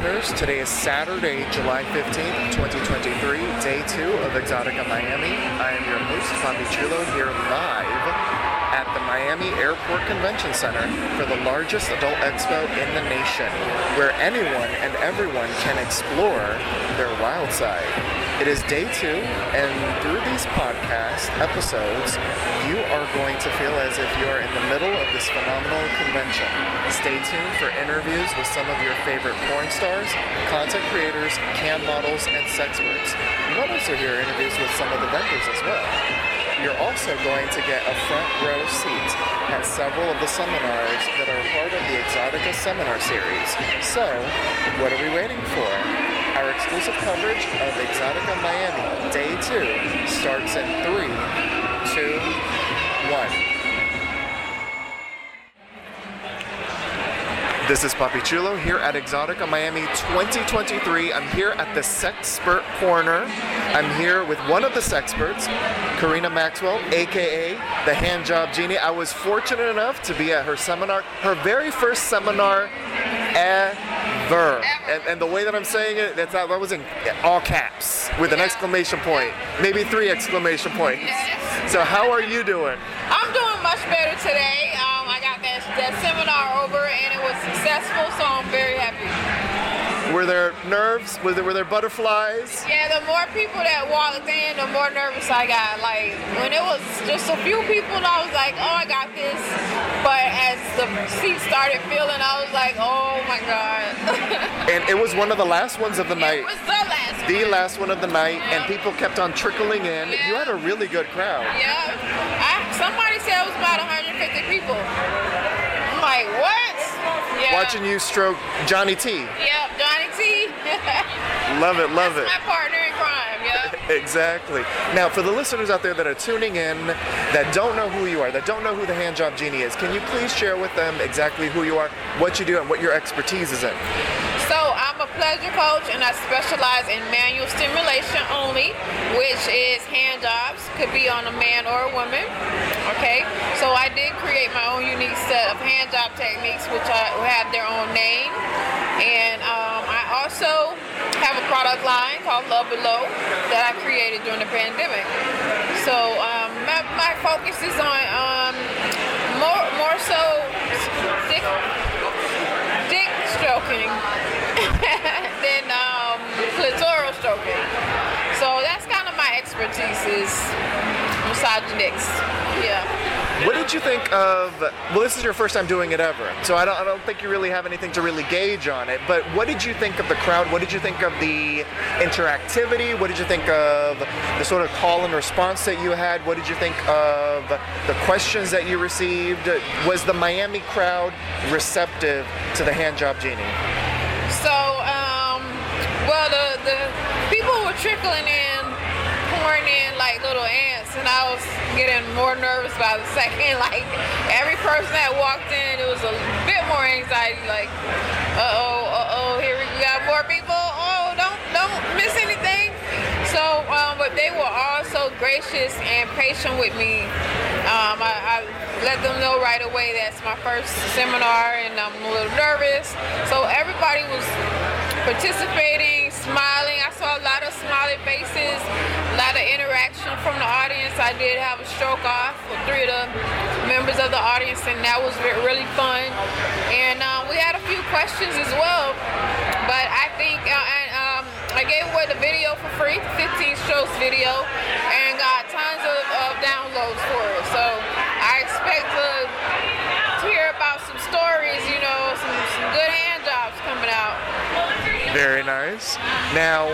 Listeners. Today is Saturday, July 15th, 2023, day two of EXXXOTICA Miami. I am your host, Papi Chulo, here live at the Miami Airport Convention Center for the largest adult expo in the nation, where anyone and everyone can explore their wild side. It is day two, and through these podcast episodes, you are going to feel as if you are in the middle of this phenomenal convention. Stay tuned for interviews with some of your favorite porn stars, content creators, cam models, and sex sexperts. You might also hear interviews with some of the vendors as well. You're also going to get a front row seat at several of the seminars that are part of the EXXXOTICA Seminar Series. So, what are we waiting for? Our exclusive coverage of EXXXOTICA Miami Day 2 starts in 3, 2, 1. This is Papi Chulo here at EXXXOTICA Miami 2023. I'm here at the Sexpert Corner. I'm here with one of the Sexperts, Karina Maxwell, aka the Hand Job Genie. I was fortunate enough to be at her seminar, her very first seminar ever. And, and the way that I'm saying it, that's that was in all caps with an exclamation point, maybe three exclamation points. Yes. So how are you doing? I'm doing much better today. Um, I got that, that seminar over and it was successful, so I'm very. Were there nerves? Was there, were there butterflies? Yeah, the more people that walked in, the more nervous I got. Like when it was just a few people, I was like, "Oh, I got this." But as the seat started filling, I was like, "Oh my god!" And it was one of the last ones of the night. it was the last. the one. last one of the night, and people kept on trickling in. You had a really good crowd. Yeah. I, somebody said it was about 150 people. I'm like, what? Yeah. Watching you stroke Johnny T. Yep, Johnny. Love it, love it. My partner in crime. Yep. Exactly. Now, for the listeners out there that are tuning in that don't know who you are, that don't know who the Hand Job Genie is, can you please share with them exactly who you are, what you do, and what your expertise is in? So I'm a pleasure coach and I specialize in manual stimulation only, which is hand jobs, could be on a man or a woman. Okay, so I did create my own unique set of hand job techniques, which are, have their own name, and um, I also have a product line called Love Below that I created during the pandemic. So um, my, my focus is on um, more more so dick, dick stroking than um, clitoral stroking. So that's kind of my expertise is massaging dicks. Yeah. What did you think of? Well, this is your first time doing it ever, so I don't, I don't think you really have anything to really gauge on it. But what did you think of the crowd? What did you think of the interactivity? What did you think of the sort of call and response that you had? What did you think of the questions that you received? Was the Miami crowd receptive to the hand job genie? So, um, well, the, the people were trickling in, pouring in like little ants, and I was getting more nervous by the second. Like every person that walked in, it was a bit more anxiety. Like, uh oh, uh oh, here we got more people. Oh, don't don't miss anything. So, um, but they were all so gracious and patient with me. Um, I, I let them know right away that's my first seminar and I'm a little nervous. So everybody was participating, smiling. I saw a lot of smiling faces, interaction from the audience. I did have a stroke off with three of the members of the audience, and that was really fun. And um, we had a few questions as well, but I think uh, and, um, I gave away the video for free, 15 strokes video, and got tons of, of downloads for it. So I expect to hear about some stories, you know, some, some good hand jobs coming out. Very nice. Now,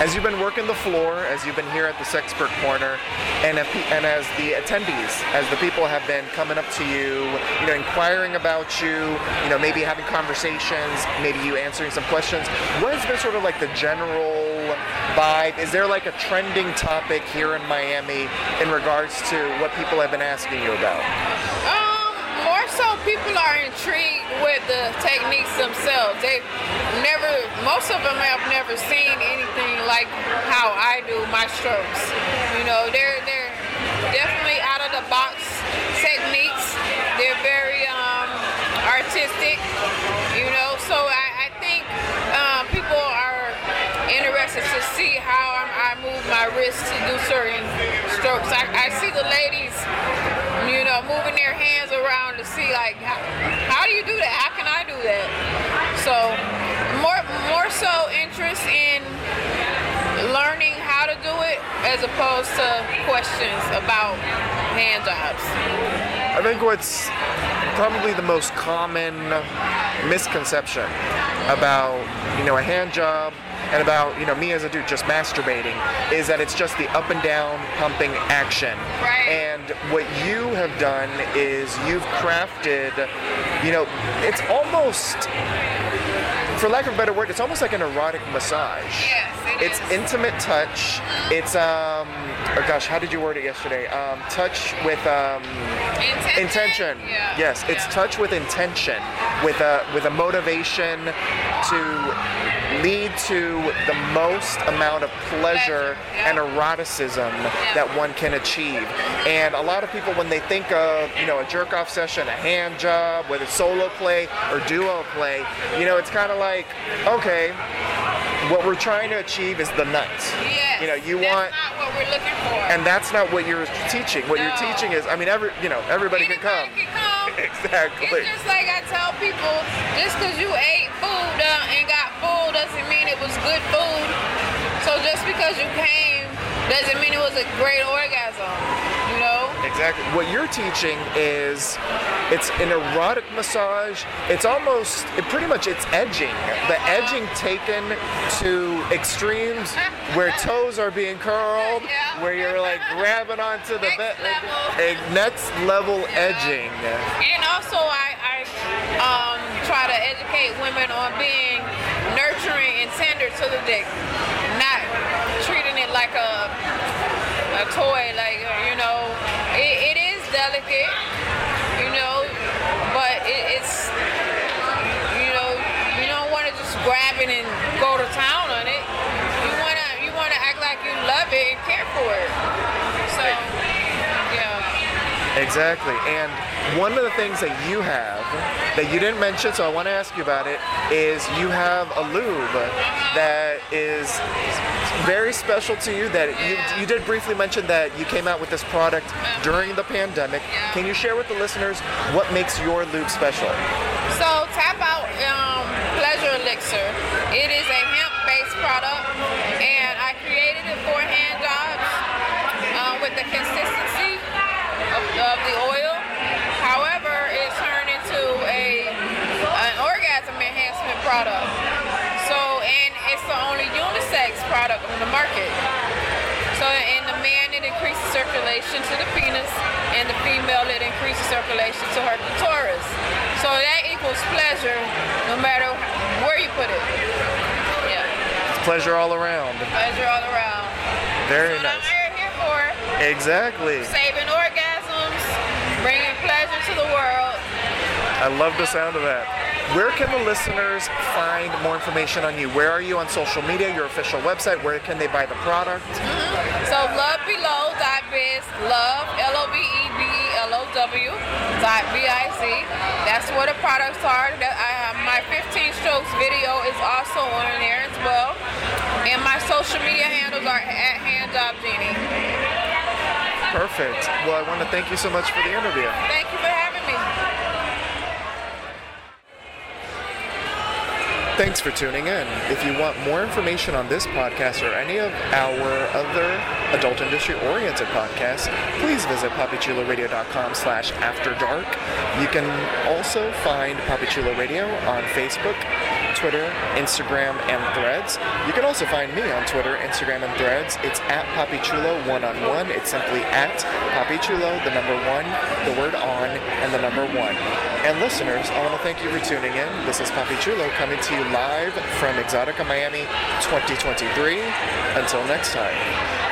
as you've been working the floor, as you've been here at the Sexpert Corner, and, if, and as the attendees, as the people have been coming up to you, you know, inquiring about you, you know, maybe having conversations, maybe you answering some questions, what has been sort of like the general vibe? Is there like a trending topic here in Miami in regards to what people have been asking you about? Um, people are intrigued with the techniques themselves. They never, most of them have never seen anything like how I do my strokes. You know, they're they're definitely out of the box techniques. They're very um, artistic. You know, so I, I think um, people are interested to see how I'm, I move my wrist to do certain strokes. I, I see the ladies, you know, moving their hands around to see like how, how do you do that? How can I do that? So more more so interest in learning how to do it as opposed to questions about hand jobs. I think what's probably the most common misconception about you know a hand job and about you know me as a dude just masturbating is that it's just the up and down pumping action. Right. And what you have done is you've crafted, you know, it's almost for lack of a better word, it's almost like an erotic massage. Yes, it it's is. intimate touch. It's um oh gosh, how did you word it yesterday? Um touch with um Intention. intention. Yeah. Yes, it's Yeah. touch with intention, with a with a motivation to lead to the most amount of pleasure yeah. and eroticism that one can achieve. And a lot of people, when they think of you know a jerk off session, a hand job, whether solo play or duo play, you know it's kind of like okay, what we're trying to achieve is the nuts. Yes. You know, you That's want not what we're looking for. and that's not what you're teaching. What you're teaching is, I mean, every you know, everybody can come. Can come. Exactly. It's just like I tell people, just because you ate food uh, and got full doesn't mean it was good food. So just because you came doesn't mean it was a great orgasm. Exactly. What you're teaching is it's an erotic massage. It's almost it pretty much it's edging. The edging taken to extremes where toes are being curled, Yeah. where you're like grabbing onto the Next bed. level. next level edging. And also, I, I um, try to educate women on being nurturing and tender to the dick, not treating it like a a toy. Like you know, delicate, you know, but it, it's you know you don't want to just grab it and go to town on it. You wanna you wanna act like you love it and care for it. Exactly. And one of the things that you have that you didn't mention, so I want to ask you about it, is you have a lube that is very special to you. That you, you did briefly mention that you came out with this product during the pandemic. Can you share with the listeners what makes your lube special? So tap out um, Pleasure Elixir. It is a hemp-based product, product on the market. So in the man, it increases circulation to the penis, and the female, it increases circulation to her clitoris. So that equals pleasure, no matter where you put it. Yeah, It's pleasure all around. pleasure all around. Very That's what nice. I'm here for. Exactly. Saving orgasms, bringing pleasure to the world. I love the sound of that. Where can the listeners find more information on you? Where are you on social media, your official website? Where can they buy the product? Mm-hmm. So lovebelow.biz, love, L-O-V-E-B-E-L-O-W, dot B-I-Z. That's where the products are. That I have my 15 strokes video is also on there as well. And my social media handles are at handjobgenie. Perfect. Well, I want to thank you so much for the interview. Thank you for having me. Thanks for tuning in. If you want more information on this podcast or any of our other adult industry oriented podcasts, please visit papichuloradio.com slash after dark. You can also find Papi Chulo Radio on Facebook, Twitter, Instagram, and Threads. You can also find me on Twitter, Instagram, and Threads. It's at Papi Chulo one on one. It's simply at Papi Chulo, the number one, the word on, and the number one. And listeners, I want to thank you for tuning in. This is Papi Chulo coming to you live from EXXXOTICA Miami 2023. Until next time.